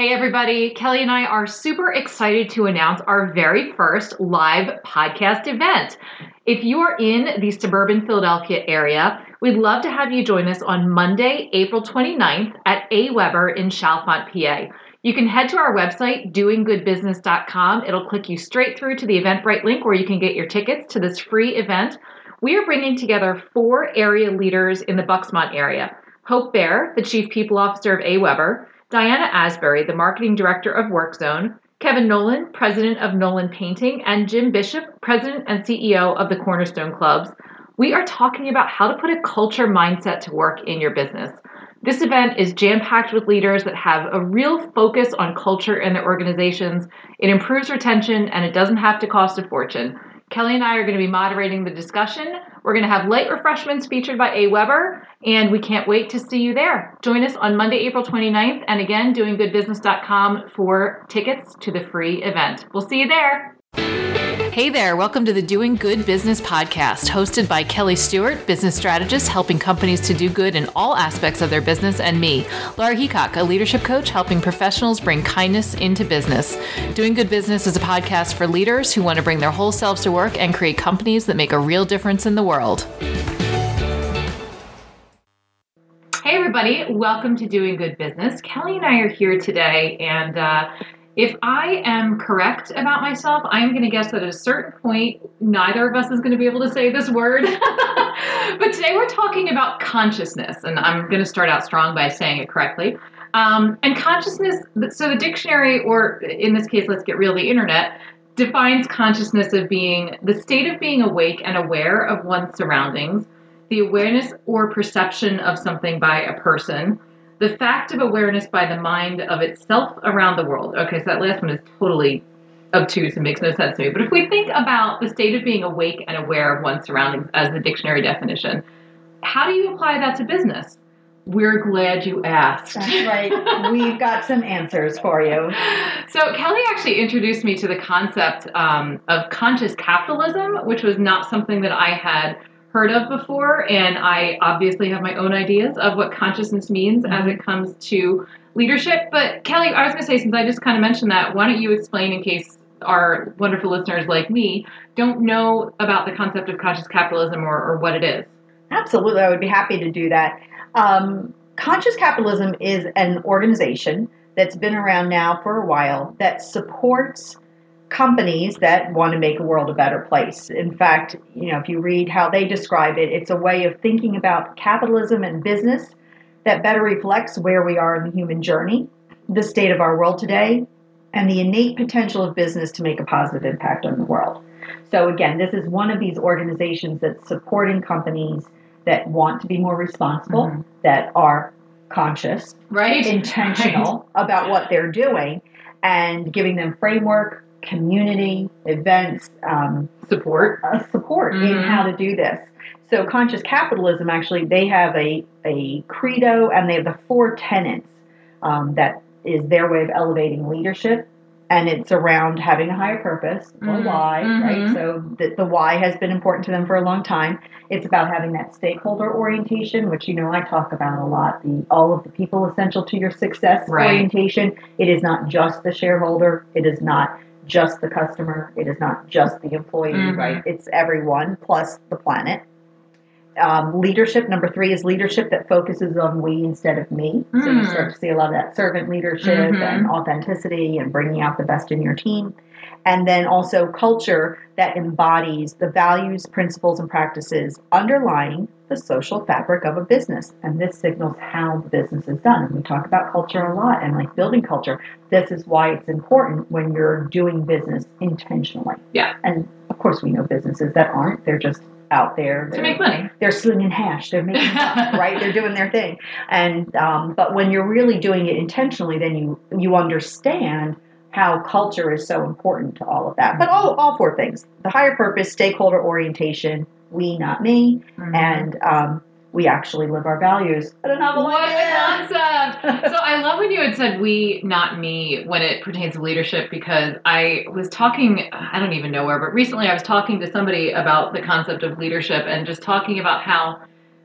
Hey, everybody. Kelly and I are super excited to announce our very first live podcast event. If you are in the suburban Philadelphia area, we'd love to have you join us on Monday, April 29th at AWeber in Chalfont, PA. You can head to our website, doinggoodbusiness.com. It'll click you straight through to the Eventbrite link where you can get your tickets to this free event. We are bringing together four area leaders in the Bucksmont area Hope Bear, the Chief People Officer of AWeber, Diana Asbury, the Marketing Director of WorkZone, Kevin Nolan, President of Nolan Painting, and Jim Bishop, President and CEO of the Cornerstone Clubs. We are talking about how to put a culture mindset to work in your business. This event is jam packed with leaders that have a real focus on culture in their organizations. It improves retention and it doesn't have to cost a fortune. Kelly and I are going to be moderating the discussion. We're going to have light refreshments featured by AWeber, and we can't wait to see you there. Join us on Monday, April 29th, and again, doinggoodbusiness.com for tickets to the free event. We'll see you there. Hey there, welcome to the Doing Good Business podcast, hosted by Kelly Stewart, business strategist helping companies to do good in all aspects of their business, and me, Laura Heacock, a leadership coach helping professionals bring kindness into business. Doing Good Business is a podcast for leaders who want to bring their whole selves to work and create companies that make a real difference in the world. Hey, everybody, welcome to Doing Good Business. Kelly and I are here today, and uh, if I am correct about myself, I am going to guess that at a certain point, neither of us is going to be able to say this word. but today we're talking about consciousness, and I'm going to start out strong by saying it correctly. Um, and consciousness, so the dictionary, or in this case, let's get real, the internet, defines consciousness of being the state of being awake and aware of one's surroundings, the awareness or perception of something by a person the fact of awareness by the mind of itself around the world. Okay, so that last one is totally obtuse and makes no sense to me. But if we think about the state of being awake and aware of one's surroundings as the dictionary definition, how do you apply that to business? We're glad you asked. That's right. We've got some answers for you. So, Kelly actually introduced me to the concept um, of conscious capitalism, which was not something that I had heard of before, and I obviously have my own ideas of what consciousness means mm-hmm. as it comes to leadership. But Kelly, I was going to say, since I just kind of mentioned that, why don't you explain in case our wonderful listeners like me don't know about the concept of conscious capitalism or, or what it is? Absolutely, I would be happy to do that. Um, conscious capitalism is an organization that's been around now for a while that supports companies that want to make a world a better place. In fact, you know, if you read how they describe it, it's a way of thinking about capitalism and business that better reflects where we are in the human journey, the state of our world today, and the innate potential of business to make a positive impact on the world. So again, this is one of these organizations that's supporting companies that want to be more responsible, mm-hmm. that are conscious, right, intentional right. about what they're doing and giving them framework, community events um, support uh, support mm-hmm. in how to do this. So conscious capitalism actually they have a a credo and they have the four tenets um, that is their way of elevating leadership and it's around having a higher purpose or mm-hmm. why, mm-hmm. right? So the, the why has been important to them for a long time. It's about having that stakeholder orientation, which you know I talk about a lot. The all of the people essential to your success right. orientation. It is not just the shareholder. It is not just the customer. It is not just the employee, mm-hmm. right? It's everyone plus the planet. Um, leadership number three is leadership that focuses on we instead of me. Mm. So you start mm. to see a lot of that servant leadership mm-hmm. and authenticity and bringing out the best in your team and then also culture that embodies the values, principles, and practices underlying the social fabric of a business. And this signals how the business is done. And we talk about culture a lot and like building culture. This is why it's important when you're doing business intentionally. Yeah. And of course, we know businesses that aren't, they're just out there to make money. They're slinging hash. They're making money. right. They're doing their thing. And um, but when you're really doing it intentionally, then you you understand how culture is so important to all of that. But all, all four things the higher purpose, stakeholder orientation, we, not me, mm-hmm. and um, we actually live our values at another What a concept! So I love when you had said we, not me, when it pertains to leadership, because I was talking, I don't even know where, but recently I was talking to somebody about the concept of leadership and just talking about how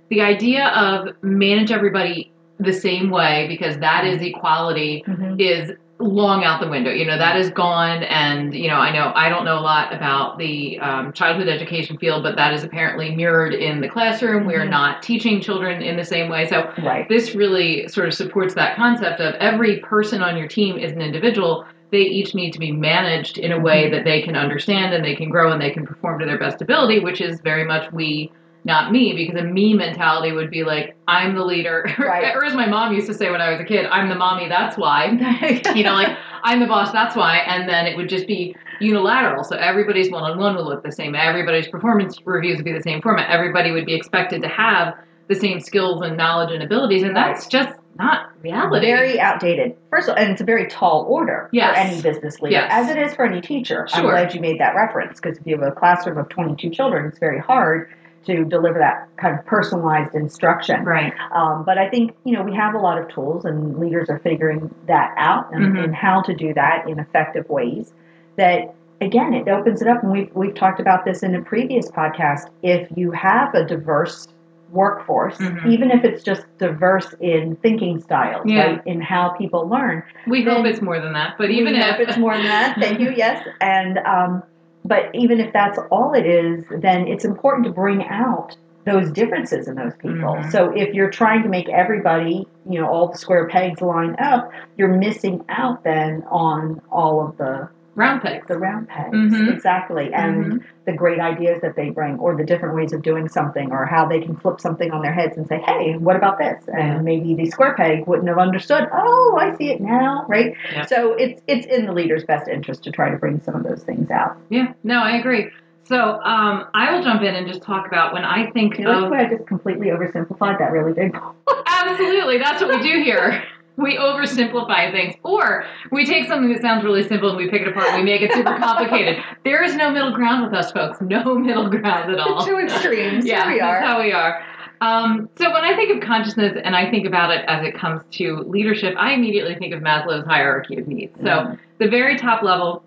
the idea of manage everybody the same way because that is equality mm-hmm. is long out the window. You know, that is gone. And, you know, I know I don't know a lot about the um, childhood education field, but that is apparently mirrored in the classroom. We are Mhm. not teaching children in the same way. So Right. this really sort of supports that concept of every person on your team is an individual. They each need to be managed in a way that they can understand and they can grow and they can perform to their best ability, which is very much we, not me, because a me mentality would be like, I'm the leader. Right. or as my mom used to say when I was a kid, I'm the mommy, that's why. you know, like, I'm the boss, that's why. And then it would just be unilateral. So everybody's one on one would look the same. Everybody's performance reviews would be the same format. Everybody would be expected to have the same skills and knowledge and abilities. And that's just not reality. Very outdated. First of all, and it's a very tall order Yes. for any business leader, Yes. as it is for any teacher. I'm glad you made that reference because if you have a classroom of 22 children, it's very hard to deliver that kind of personalized instruction. Right. Um, but I think you know we have a lot of tools, and leaders are figuring that out and, Mhm. and how to do that in effective ways. That again, it opens it up, and we've we've talked about this in a previous podcast. If you have a diverse workforce, Mhm. even if it's just diverse in thinking styles, Yeah. right, in how people learn, We hope it's more than that. But even if it's more than that. Thank you. Yes, and um, but even if that's all it is, then it's important to bring out those differences in those people. Mhm. So if you're trying to make everybody, you know, all the square pegs line up, you're missing out then on all of the round pegs. the round pegs. Mhm. Exactly, and Mhm. the great ideas that they bring, or the different ways of doing something, or how they can flip something on their heads and say, "Hey, what about this?" And maybe the square peg wouldn't have understood. Oh, I see it now, right? Yeah. So it's it's in the leader's best interest to try to bring some of those things out. Yeah, no, I agree. So um, I will jump in and just talk about when I think You the of I just completely oversimplified that really big. absolutely that's what we do here. We oversimplify things, or we take something that sounds really simple and we pick it apart and we make it super complicated. There is no middle ground with us, folks. No middle ground at all. Two extremes. yeah, we that's how we are. Um, so when I think of consciousness and I think about it as it comes to leadership, I immediately think of Maslow's hierarchy of needs. So Mhm. the very top level,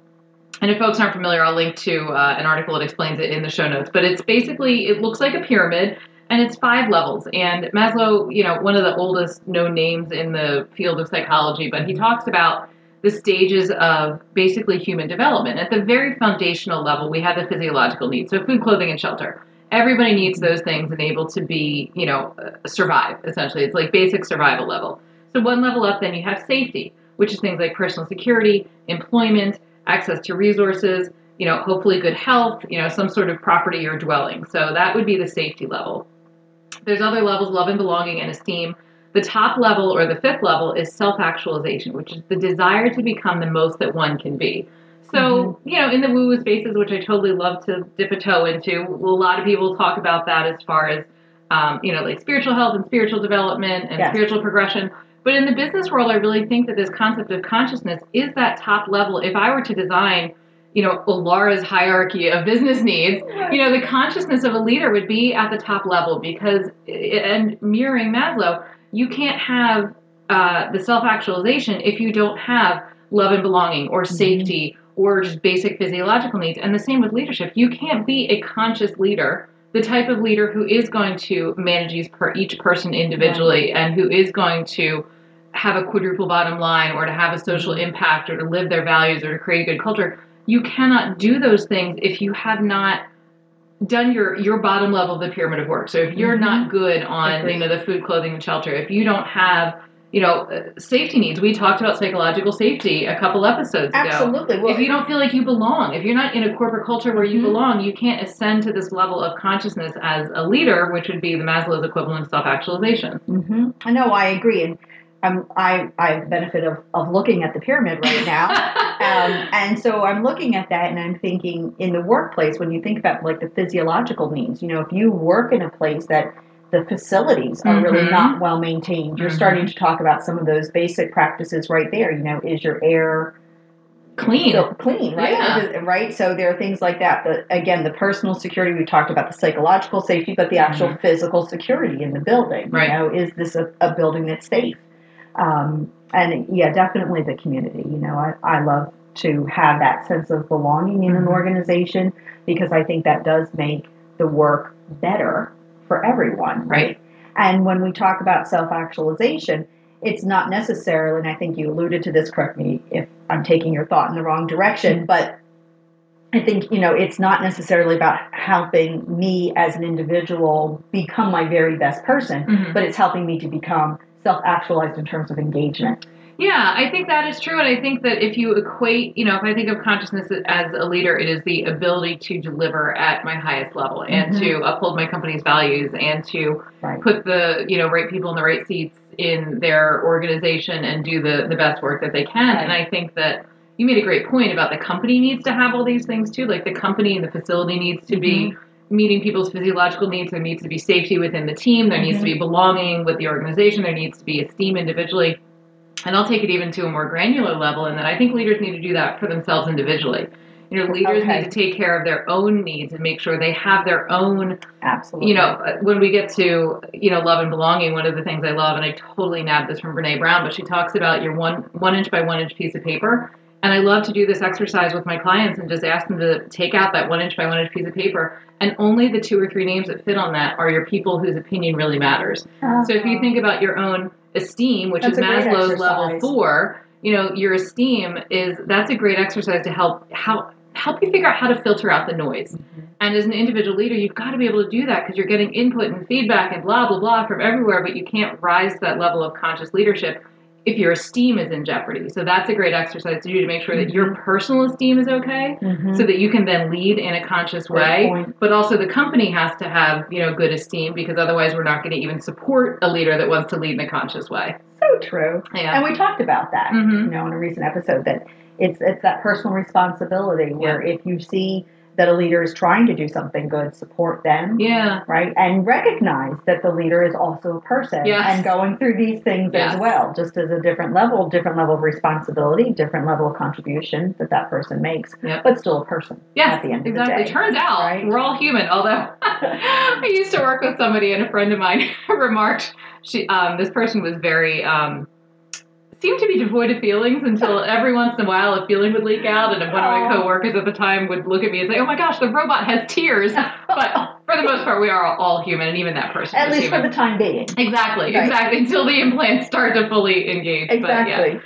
and if folks aren't familiar, I'll link to uh, an article that explains it in the show notes. But it's basically it looks like a pyramid, and it's five levels. And Maslow, you know, one of the oldest known names in the field of psychology, but he talks about the stages of basically human development. At the very foundational level, we have the physiological needs, so food, clothing, and shelter. Everybody needs those things and able to be, you know, uh, survive. Essentially, it's like basic survival level. So one level up, then you have safety, which is things like personal security, employment, access to resources, you know, hopefully good health, you know, some sort of property or dwelling. So that would be the safety level. There's other levels, love and belonging and esteem. The top level or the fifth level is self actualization, which is the desire to become the most that one can be. So, you know, in the woo woo spaces, which I totally love to dip a toe into, a lot of people talk about that as far as, um, you know, like spiritual health and spiritual development and Yes. spiritual progression. But in the business world, I really think that this concept of consciousness is that top level. If I were to design, you know, Laura's hierarchy of business needs, you know, the consciousness of a leader would be at the top level because, eh, and mirroring Maslow, you can't have uh, the self actualization if you don't have love and belonging or mm-hmm. safety or just basic physiological needs. And the same with leadership. You can't be a conscious leader, the type of leader who is going to manage each, each person individually and who is going to have a quadruple bottom line or to have a social mm-hmm. impact or to live their values or to create a good culture. You cannot do those things if you have not done your your bottom level of the pyramid of work. So if you're Mhm. not good on you know the food, clothing, and shelter, if you don't have you know uh, safety needs, we talked about psychological safety a couple episodes ago. Absolutely. Well, If you don't feel like you belong, if you're not in a corporate culture where you Mhm. belong, you can't ascend to this level of consciousness as a leader, which would be the Maslow's equivalent of self-actualization. hmm I know, I agree, and um, I I have the benefit of, of looking at the pyramid right now, um, and so I'm looking at that, and I'm thinking in the workplace when you think about like the physiological needs, you know, if you work in a place that the facilities are really Mhm. not well maintained, you're Mhm. starting to talk about some of those basic practices right there. You know, is your air Clean. still clean, right? Yeah. Right. So there are things like that. The again, the personal security. We talked about the psychological safety, but the actual physical security in the building. Mm-hmm. Right. You know, is this a, a building that's safe? Um, and yeah, definitely the community. You know, I, I love to have that sense of belonging in an Mhm. organization because I think that does make the work better for everyone. Right. And when we talk about self actualization, it's not necessarily, and I think you alluded to this, correct me if I'm taking your thought in the wrong direction, but I think, you know, it's not necessarily about helping me as an individual become my very best person, Mhm. but it's helping me to become self actualized in terms of engagement. Yeah, I think that is true. And I think that if you equate, you know, if I think of consciousness as a leader, it is the ability to deliver at my highest level and Mhm. to uphold my company's values and to Right. put the, you know, right people in the right seats in their organization and do the, the best work that they can. Right. And I think that you made a great point about the company needs to have all these things too. Like the company and the facility needs to be meeting people's physiological needs. There needs to be safety within the team. There needs to be belonging with the organization. There needs to be esteem individually. And I'll take it even to a more granular level, and that I think leaders need to do that for themselves individually. You know, leaders Okay. need to take care of their own needs and make sure they have their own. Absolutely. You know, uh, when we get to you know love and belonging, one of the things I love, and I totally nabbed this from Brene Brown, but she talks about your one one inch by one inch piece of paper. And I love to do this exercise with my clients and just ask them to take out that one inch by one inch piece of paper, and only the two or three names that fit on that are your people whose opinion really matters. So if you think about your own esteem, which That's is Maslow's level four, you know, your esteem is that's a great exercise to help help help you figure out how to filter out the noise. Mm-hmm. And as an individual leader, you've got to be able to do that because you're getting input and feedback and blah blah blah from everywhere, but you can't rise to that level of conscious leadership if your esteem is in jeopardy. So that's a great exercise to do to make sure that your personal esteem is okay Mhm. so that you can then lead in a conscious way but also the company has to have you know good esteem because otherwise we're not going to even support a leader that wants to lead in a conscious way so true. yeah And we talked about that, Mhm. you know, in a recent episode that it's it's that personal responsibility where if you see that a leader is trying to do something good, support them. yeah Right, and recognize that the leader is also a person Yes. and going through these things Yes. as well, just as a different level, different level of responsibility, different level of contribution that that person makes, Yep. but still a person yes at the end exactly of the day. turns out right? we're all human although i used to work with somebody and a friend of mine remarked she um, this person was very um, seemed to be devoid of feelings until every once in a while a feeling would leak out and one of my coworkers at the time would look at me and say oh my gosh the robot has tears but for the most part we are all human and even that person At least human. for the time being. Exactly, Right. exactly. Until the implants start to fully engage. Exactly.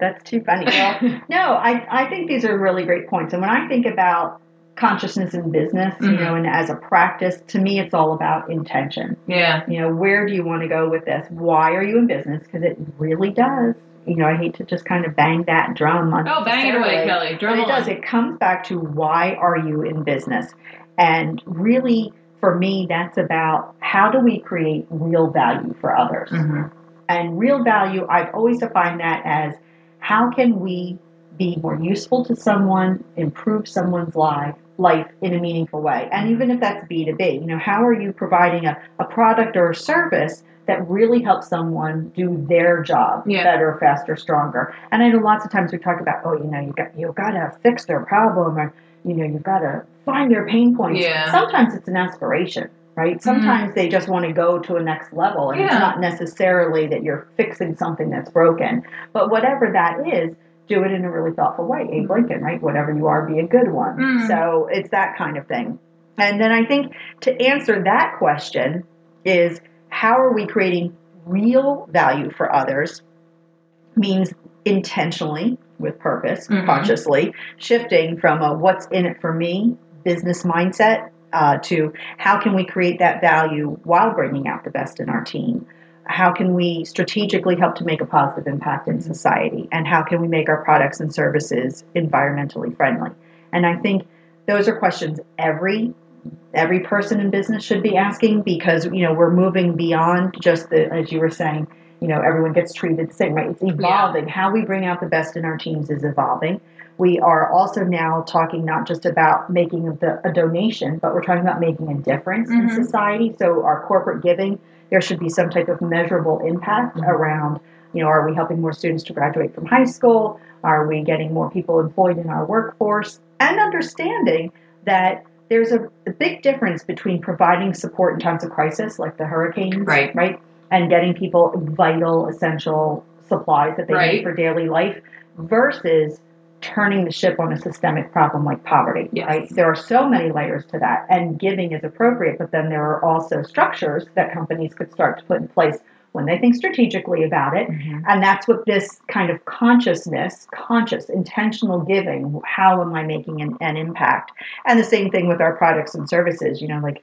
That's too funny. Well, no, I, I think these are really great points. And when I think about consciousness in business, you Mhm. know, and as a practice, to me, it's all about intention. yeah. You know, where do you want to go with this? Why are you in business? Because it really does. You know, I hate to just kind of bang that drum. On. Oh, bang it away, unnecessarily, Kelly. But Drum it does. It comes back to why are you in business? And really, for me, that's about how do we create real value for others? Mhm. And real value, I've always defined that as how can we be more useful to someone, improve someone's life, life in a meaningful way. And even if that's B2B, you know, how are you providing a, a product or a service that really helps someone do their job Yeah. better, faster, stronger? And I know lots of times we talk about, oh, you know, you got you got to fix their problem, or you know, you've got to find their pain points. Yeah. Sometimes it's an aspiration, right? Sometimes they just want to go to a next level, and it's not necessarily that you're fixing something that's broken. But whatever that is, do it in a really thoughtful way. Abe Lincoln, right? Whatever you are, be a good one. Mm. So it's that kind of thing. And then I think to answer that question is how are we creating real value for others means intentionally with purpose, Mhm. consciously shifting from a what's in it for me business mindset uh, to how can we create that value while bringing out the best in our team? How can we strategically help to make a positive impact in society? And how can we make our products and services environmentally friendly? And I think those are questions every every person in business should be asking because you know we're moving beyond just the as you were saying you know everyone gets treated the same right? It's evolving. How we bring out the best in our teams is evolving. We are also now talking not just about making a, a donation but we're talking about making a difference in Mhm. society. So our corporate giving there should be some type of measurable impact Mhm. around you know are we helping more students to graduate from high school? Are we getting more people employed in our workforce? And understanding that there's a, a big difference between providing support in times of crisis, like the hurricanes, Right. right, and getting people vital, essential supplies that they Right. need for daily life, versus turning the ship on a systemic problem like poverty. Yes. Right? There are so many layers to that, and giving is appropriate, but then there are also structures that companies could start to put in place when they think strategically about it. Mhm. And that's what this kind of consciousness, conscious, intentional giving, how am I making an, an impact? And the same thing with our products and services, you know, like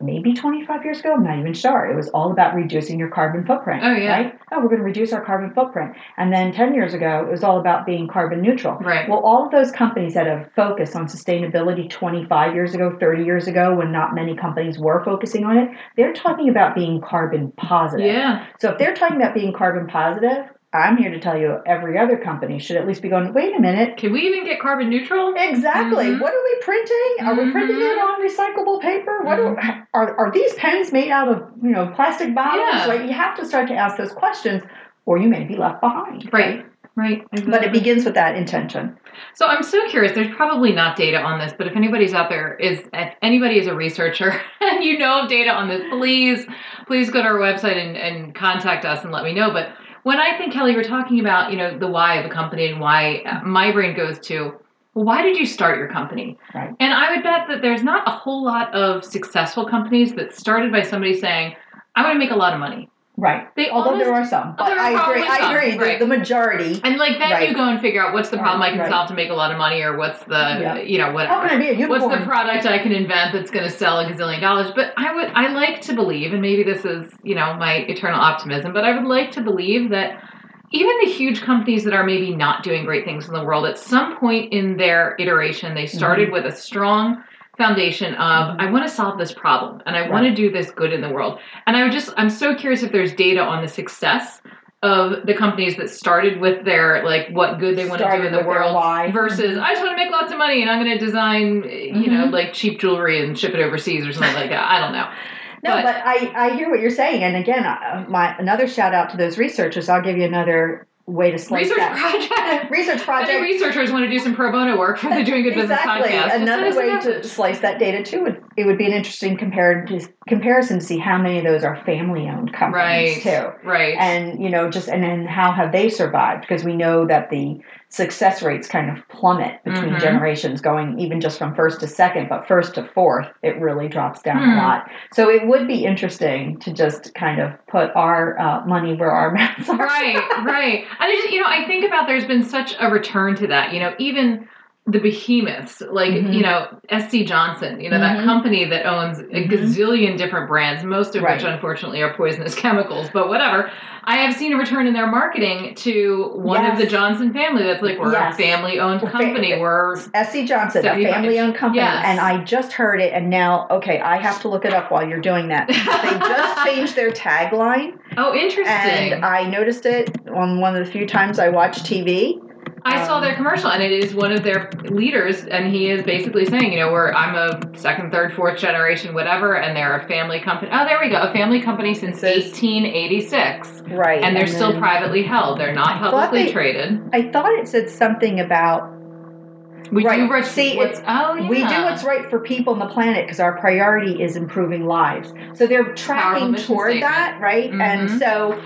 maybe 25 years ago, I'm not even sure. It was all about reducing your carbon footprint. Oh, yeah. Right? Oh, we're going to reduce our carbon footprint. And then 10 years ago, it was all about being carbon neutral. Right. Well, all of those companies that have focused on sustainability 25 years ago, 30 years ago, when not many companies were focusing on it, they're talking about being carbon positive. Yeah. So if they're talking about being carbon positive, I'm here to tell you every other company should at least be going, wait a minute. Can we even get carbon neutral? Exactly. Mhm. What are we printing? Are we printing it on recyclable paper? What Mm-hmm. are, are are these pens made out of you know plastic bottles? Yeah. Like you have to start to ask those questions, or you may be left behind. Right. Right. But it begins with that intention. So I'm so curious. There's probably not data on this, but if anybody's out there is, if anybody is a researcher and you know of data on this, please, please go to our website and, and contact us and let me know. But when I think Kelly, we're talking about you know the why of a company and why my brain goes to, well, why did you start your company? Right. And I would bet that there's not a whole lot of successful companies that started by somebody saying, "I want to make a lot of money." Right. They Although there are some, but Oh, there are I agree. probably I agree. right. The, the majority. and like then Right. you go and figure out what's the problem I can Right. solve to make a lot of money, or what's the Yeah. you know whatever. How can I be a unicorn? What's the product I can invent that's going to sell a gazillion dollars? But I would, I like to believe, and maybe this is, you know, my eternal optimism, but I would like to believe that even the huge companies that are maybe not doing great things in the world, at some point in their iteration, they started Mm-hmm. with a strong foundation of I want to solve this problem and I want to do this good in the world. And I would just, I'm so curious if there's data on the success of the companies that started with their like what good they want to do in the world versus I just want to make lots of money and I'm going to design, you know, Mhm. like cheap jewelry and ship it overseas or something like that. I don't know. No, But- but, I, I hear what you're saying, and again, uh, my another shout out to those researchers. I'll give you another way to slice Research that project. research project. researchers want to do some pro bono work for the Doing Good Business exactly. podcast. just Another send us a way to slice that data too would it would be an interesting comparative comparison to see how many of those are family owned companies Right. too. Right. And you know, just and then how have they survived? Because we know that the success rates kind of plummet between Mhm. generations, going even just from first to second, but first to fourth, it really drops down Hmm. a lot. So it would be interesting to just kind of put our uh, money where our mouths are. right, right. And I just, you know, I think about there's been such a return to that. You know, even the behemoths, like Mhm. you know, SC Johnson. You know, that Mhm. company that owns a Mhm. gazillion different brands, most of which unfortunately are poisonous chemicals. But whatever. I have seen a return in their marketing to one of the Johnson family. That's like we're Yes. a family-owned We're company. We're SC Johnson, a family owned company, Yes. and I just heard it, and now, okay, I have to look it up while you're doing that. they just changed their tagline, oh, interesting. and I noticed it on one of the few times I watch TV. I saw Um, their commercial, and it is one of their leaders, and he is basically saying, you know, we're I'm a second, third, fourth generation, whatever, and they're a family company. Oh, there we go, a family company since It 1886, Right. and they're still then- privately held. They're not publicly they- traded. I thought it said something about We Right. do what's, See, what's oh yeah. we do what's right for people on the planet because our priority is improving lives. So they're tracking toward statement. that, right? And Mhm. so,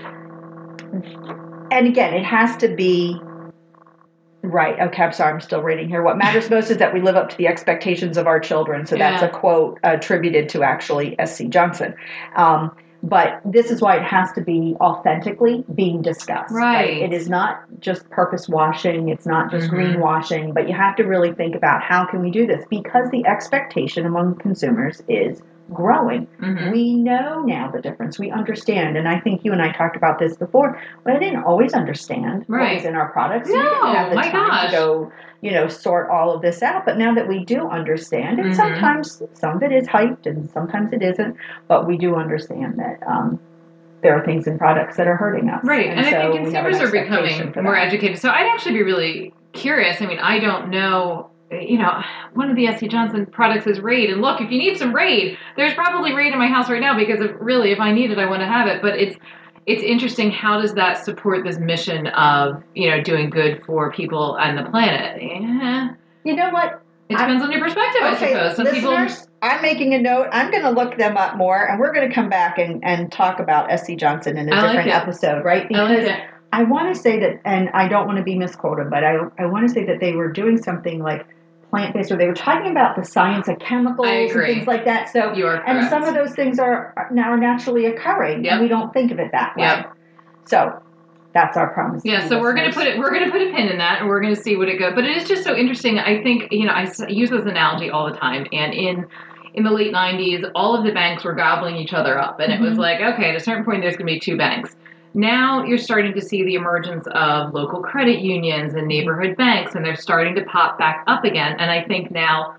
and again, it has to be right. Okay, I'm sorry, I'm still reading here. What matters most is that we live up to the expectations of our children. So that's Yeah. a quote attributed to actually S.C. Johnson. Um, but this is why it has to be authentically being discussed. Right. It is not just purpose washing. It's not just Mhm. greenwashing. But you have to really think about how can we do this because the expectation among consumers is growing. Mhm. We know now the difference. We understand, and I think you and I talked about this before. But I didn't always understand what Right. was in our products. No, we didn't have the my gosh. to go, you know, sort all of this out. But now that we do understand, and Mhm. sometimes some of it is hyped, and sometimes it isn't. But we do understand that um, there are things in products that are hurting us. Right, and, I so think we an consumers are becoming more educated. So I'd actually be really curious. I mean, I don't know. You know, one of the SC Johnson products is Raid, and look, if you need some Raid, there's probably Raid in my house right now because if, really, if I need it, I want to have it. But it's it's interesting. How does that support this mission of you know doing good for people and the planet? Eh, You know what? it depends on your perspective, I suppose. Some people. I'm making a note. I'm going to look them up more, and we're going to come back and, and talk about S.C. Johnson in a I like different it. episode, right? I like it. I want to say that, and I don't want to be misquoted, but I, I want to say that they were doing something like plant based, or they were talking about the science of chemicals and things like that. So, and some of those things are are now naturally occurring, Yep. and we don't think of it that way. Yep. So, that's our promise. Yeah, so we're gonna put it. We're gonna put a pin in that, and we're gonna see what it goes. But it is just so interesting. I think you know I use this analogy all the time, and in in the late '90s, all of the banks were gobbling each other up, and it was Mhm. like, okay, at a certain point, there's gonna be two banks. Now you're starting to see the emergence of local credit unions and neighborhood banks, and they're starting to pop back up again. And I think now,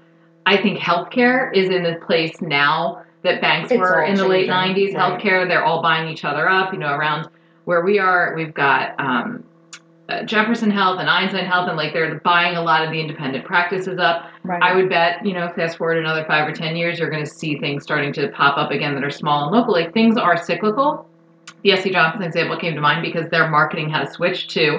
I think healthcare is in the place now that banks It's were in the late changing, '90s. right. Healthcare, they're all buying each other up. You know, around where we are, we've got um, uh, Jefferson Health and Einstein Health, and like they're buying a lot of the independent practices up. Right. I would bet, you know, fast forward another five or ten years, you're going to see things starting to pop up again that are small and local. Like things are cyclical. The S.C. Johnson example came to mind because their marketing has switched to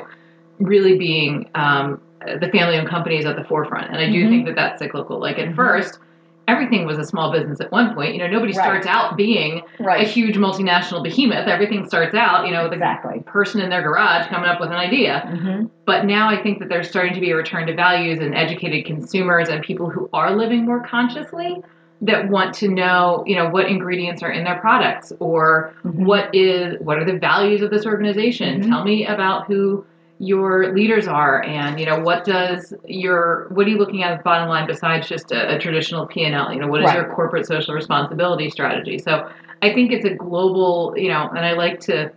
really being um, the family-owned companies at the forefront, and I do Mhm. think that that's cyclical. Like at Mhm. first. Everything was a small business at one point. You know, nobody Right. starts out being a huge multinational behemoth. Everything starts out, you know, with a exactly. person in their garage coming up with an idea. hmm But now I think that there's starting to be a return to values and educated consumers and people who are living more consciously that want to know, you know, what ingredients are in their products or Mhm. what is what are the values of this organization. Mhm. Tell me about who your leaders are and you know what does your what are you looking at as bottom line besides just a, a traditional p&l you know what is Right. your corporate social responsibility strategy so i think it's a global you know and i like to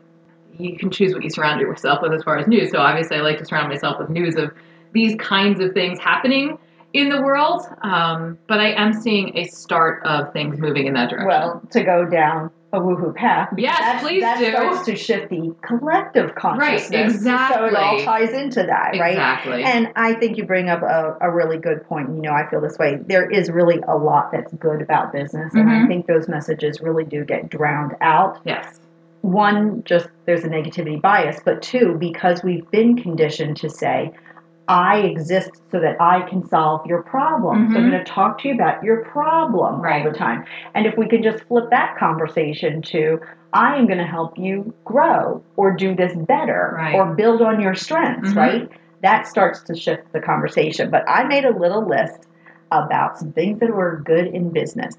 you can choose what you surround yourself with as far as news. So obviously, I like to surround myself with news of these kinds of things happening in the world. Um, but I am seeing a start of things moving in that direction. Well, to go down a woohoo path. Yes, that's- please that do. starts to shift the collective consciousness. So exactly. So it all ties into that, right? exactly. And I think you bring up a, a really good point. You know, I feel this way. There is really a lot that's good about business, and I Mhm. think those messages really do get drowned out. yes. One, just there's a negativity bias, but two, because we've been conditioned to say, I exist so that I can solve your problem. So I'm Mhm. going to talk to you about your problem Right. all the time. And if we could just flip that conversation to, I am going to help you grow or do this better Right. or build on your strengths, Mhm. right? That starts to shift the conversation. But I made a little list about some things that were good in business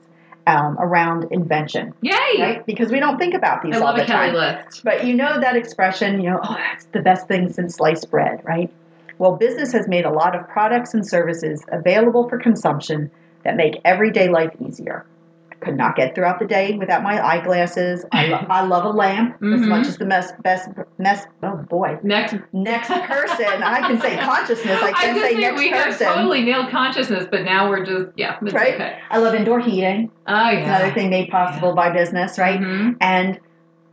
um, around invention, Yay! right? Because we don't think about these I all love the time. list. But you know that expression, you know, oh, that's the best thing since sliced bread, right? Well, business has made a lot of products and services available for consumption that make everyday life easier. I could not get throughout the day without my eyeglasses. I, lo- I love a lamp as Mhm. much as the best, best, mess. oh boy, Next. next person. I can say consciousness. I I can't was say say next we have person. totally nailed consciousness, but now we're just yeah, it's Right? okay. I love indoor heating. Oh It's yeah. another thing made possible by business, right? Mhm. and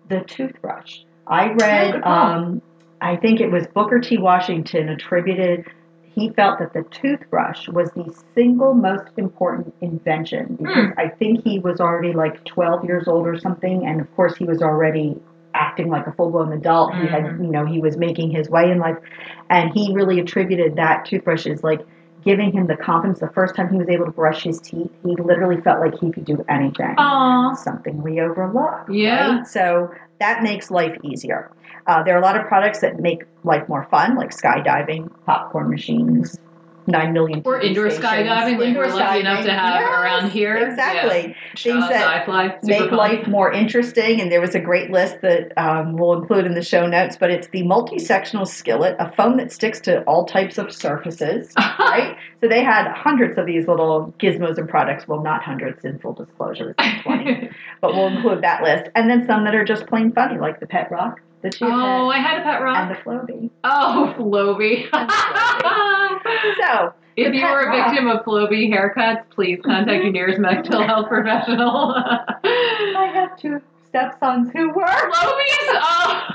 the toothbrush. I Oh, read, um, I think it was Booker T. Washington attributed, he felt that the toothbrush was the single most important invention because I think he was already like 12 years old or something, and of course he was already acting like a full-blown adult. He had, Mhm. you know, he was making his way in life, and he really attributed that toothbrush as like giving him the confidence. The first time he was able to brush his teeth, he literally felt like he could do anything Aw. something we overlook. Yeah. Right? So that makes life easier. Uh, there are a lot of products that make life more fun, like skydiving, popcorn machines, nine million. Or indoor stations. skydiving, like Indoor we're lucky enough to skydiving. have Yes, around here. Exactly. Shout Things that iFly. Make fun. life more interesting, and there was a great list that um, we'll include in the show notes. But it's the multi-sectional skillet, a foam that sticks to all types of surfaces. right? So they had hundreds of these little gizmos and products. Well, not hundreds in full disclosure, it's 20, but we'll include that list. And then some that are just plain funny, like the pet rock, oh, I had a pet rock. and the Flowbee. oh, Flowbee. So if you were a rock. victim of Flowbee haircuts, please contact your nearest mental health professional. I have two stepsons who were. Flowbees? Oh.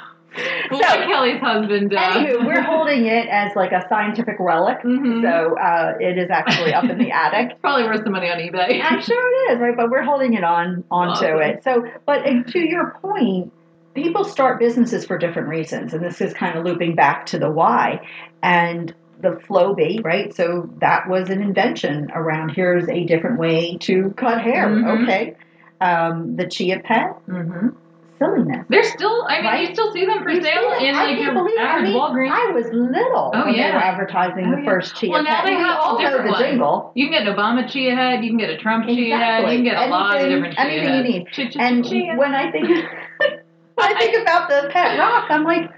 So- Kelly's husband. Uh, Anywho, we're holding it as like a scientific relic. mhm. So uh, it is actually up in the attic. It's probably worth some money on eBay. I'm sure it is, right? But we're holding it on onto Awesome. it. So, but to your point, people start businesses for different reasons, and this is kind of looping back to the why. And the flow Flowbee, right? So that was an invention around here's a different way to cut hair. Mhm. Okay. Um, the Chia Pet, Mm-hmm. silliness. They're still. I mean, Right? you still see them for You sale in like your believe it. I average mean, Walgreens. I was little Oh, when they yeah. were advertising Oh, the yeah. first Chia Well, now Pet. they have all different the ones. jingle. You can get an Obama chia head. You can get a Trump chia head. You can get a lot of different chia anything you need. Chia, chia, And chia. when I think I think about the pet rock, I'm like,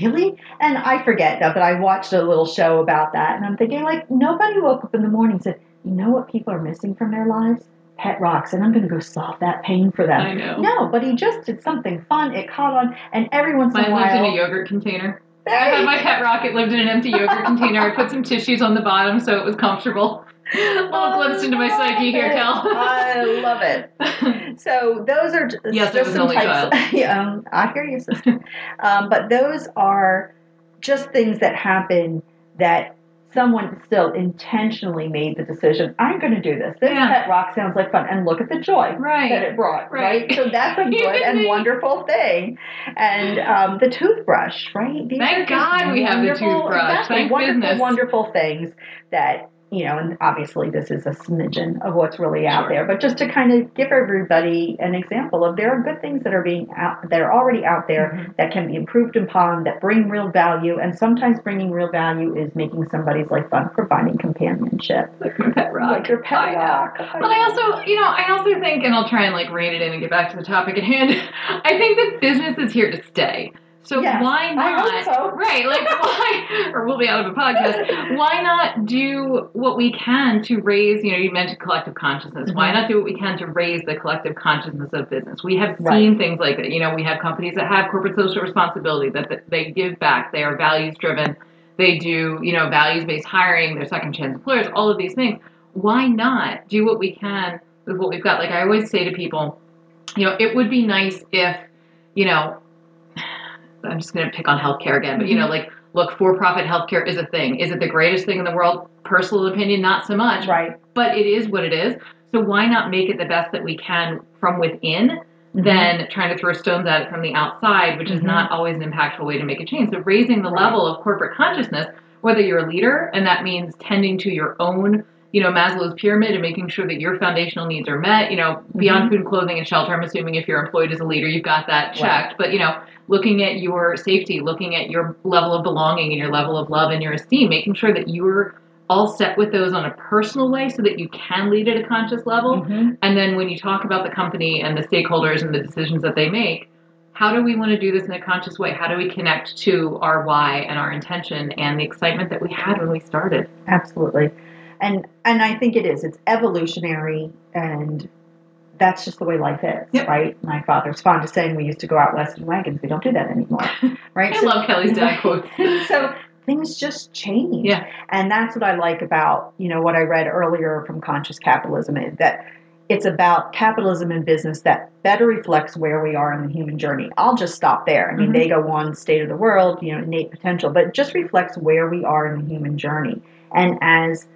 really? And I forget that, but I watched a little show about that, and I'm thinking like nobody woke up in the morning and said, you know what people are missing from their lives? Pet rocks, and I'm going to go solve that pain for them. I know. No, but he just did something fun. It caught on, and every once in Mine a lived in a yogurt container. I had my pet rocket lived in an empty yogurt container. I put some tissues on the bottom so it was comfortable. little glimpse into my psyche here, Cal. I love it. So those are just, Yes, just some types. yeah, um, I hear you, sister. um, but those are just things that happen that someone still intentionally made the decision. I'm going to do this. This Yeah. pet rock sounds like fun, and look at the joy that it brought. Right. Right. So that's a good and wonderful thing. And um, the toothbrush, right? These Thank God we have the toothbrush. Exactly, Thank wonderful, wonderful things that you know, and obviously this is a smidgen of what's really out there, but just to kind of give everybody an example of there are good things that are being out that are already out there Mm-hmm. that can be improved upon that bring real value, and sometimes bringing real value is making somebody's life fun, providing companionship, Like my pet rock. like your pet I know. rock. But I also, you know, I also think, and I'll try and like rein it in and get back to the topic at hand. I think that business is here to stay. So Yes, why not? so. Right, like why? Or we'll be out of a podcast. Why not do what we can to raise? You know, you mentioned collective consciousness. Why Mhm. not do what we can to raise the collective consciousness of business? We have Right. seen things like that. You know, we have companies that have corporate social responsibility that, that they give back. They are values driven. They do, you know, values based hiring. They're second chance employers. All of these things. Why not do what we can with what we've got? Like I always say to people, you know, it would be nice if, you know, I'm just going to pick on healthcare again, but you know, like, look, for profit healthcare is a thing. Is it the greatest thing in the world? Personal opinion, not so much, right. but it is what it is. So why not make it the best that we can from within than trying to throw stones at it from the outside, which is Mhm. not always an impactful way to make a change. So raising the Right. level of corporate consciousness, whether you're a leader and that means tending to your own, you know, Maslow's pyramid and making sure that your foundational needs are met, you know, beyond food, clothing, and shelter. I'm assuming if you're employed as a leader, you've got that checked. But you know, looking at your safety, looking at your level of belonging and your level of love and your esteem, making sure that you're all set with those on a personal way so that you can lead at a conscious level. Mhm. And then when you talk about the company and the stakeholders and the decisions that they make, how do we want to do this in a conscious way? How do we connect to our why and our intention and the excitement that we had when we started? Absolutely. And and I think it is. It's evolutionary and that's just the way life is, Yep. right? My father's fond of saying we used to go out west in wagons. We don't do that anymore, right? I love Kelly's dad quote. so things just change. Yeah. And that's what I like about, you know, what I read earlier from conscious capitalism is that it's about capitalism and business that better reflects where we are in the human journey. I'll just stop there. I mean, Mhm. they go on state of the world, you know, innate potential, but just reflects where we are in the human journey. And as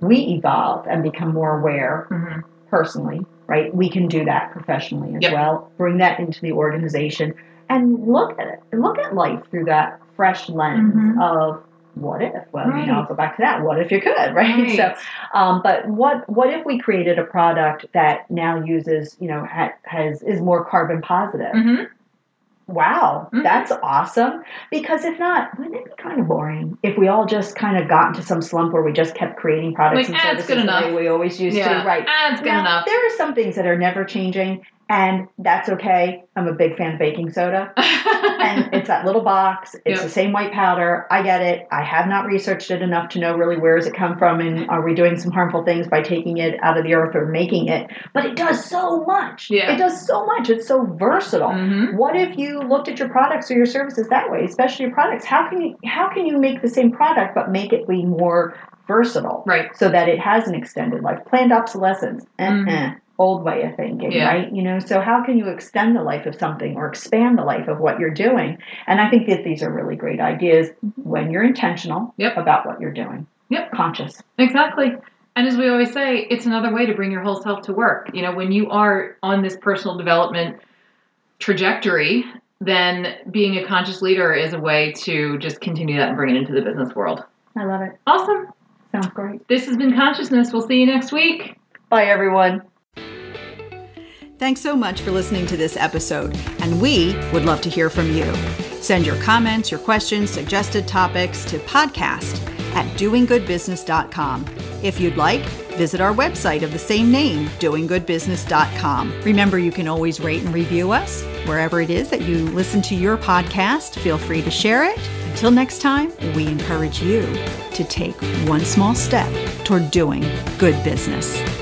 we evolve and become more aware Mhm. personally, right, we can do that professionally as Yep. well. Bring that into the organization and look at it. Look at life through that fresh lens Mhm. of what if? Well, you know, I'll go back to that. What if you could, right? Right. So, um, but what what if we created a product that now uses, you know, ha- has is more carbon positive? Mhm. Wow, Mhm. that's awesome. Because if not, wouldn't it be kind of boring if we all just kind of got into some slump where we just kept creating products Like, and services the way we always used Yeah, to? Right. It's good Now, enough. There are some things that are never changing, and that's okay. I'm a big fan of baking soda. And it's that little box. It's Yep. the same white powder. I get it. I have not researched it enough to know really where does it come from, and are we doing some harmful things by taking it out of the earth or making it? But it does so much. Yeah. It does so much. It's so versatile. Mhm. What if you looked at your products or your services that way, especially your products? How can you how can you make the same product but make it be more versatile Right. so that it has an extended life? Planned obsolescence. Uh-uh. Old way of thinking, Yeah. right? You know, so how can you extend the life of something or expand the life of what you're doing? And I think that these are really great ideas mm-hmm. when you're intentional Yep. about what you're doing. Yep. Conscious. Exactly. And as we always say, it's another way to bring your whole self to work. You know, when you are on this personal development trajectory, then being a conscious leader is a way to just continue that and bring it into the business world. I love it. Awesome. Sounds great. This has been Consciousness. We'll see you next week. Bye everyone. Thanks so much for listening to this episode, and we would love to hear from you. Send your comments, your questions, suggested topics to podcast at doinggoodbusiness.com. If you'd like, visit our website of the same name, doinggoodbusiness.com. Remember, you can always rate and review us wherever it is that you listen to your podcast. Feel free to share it. Until next time, we encourage you to take one small step toward doing good business.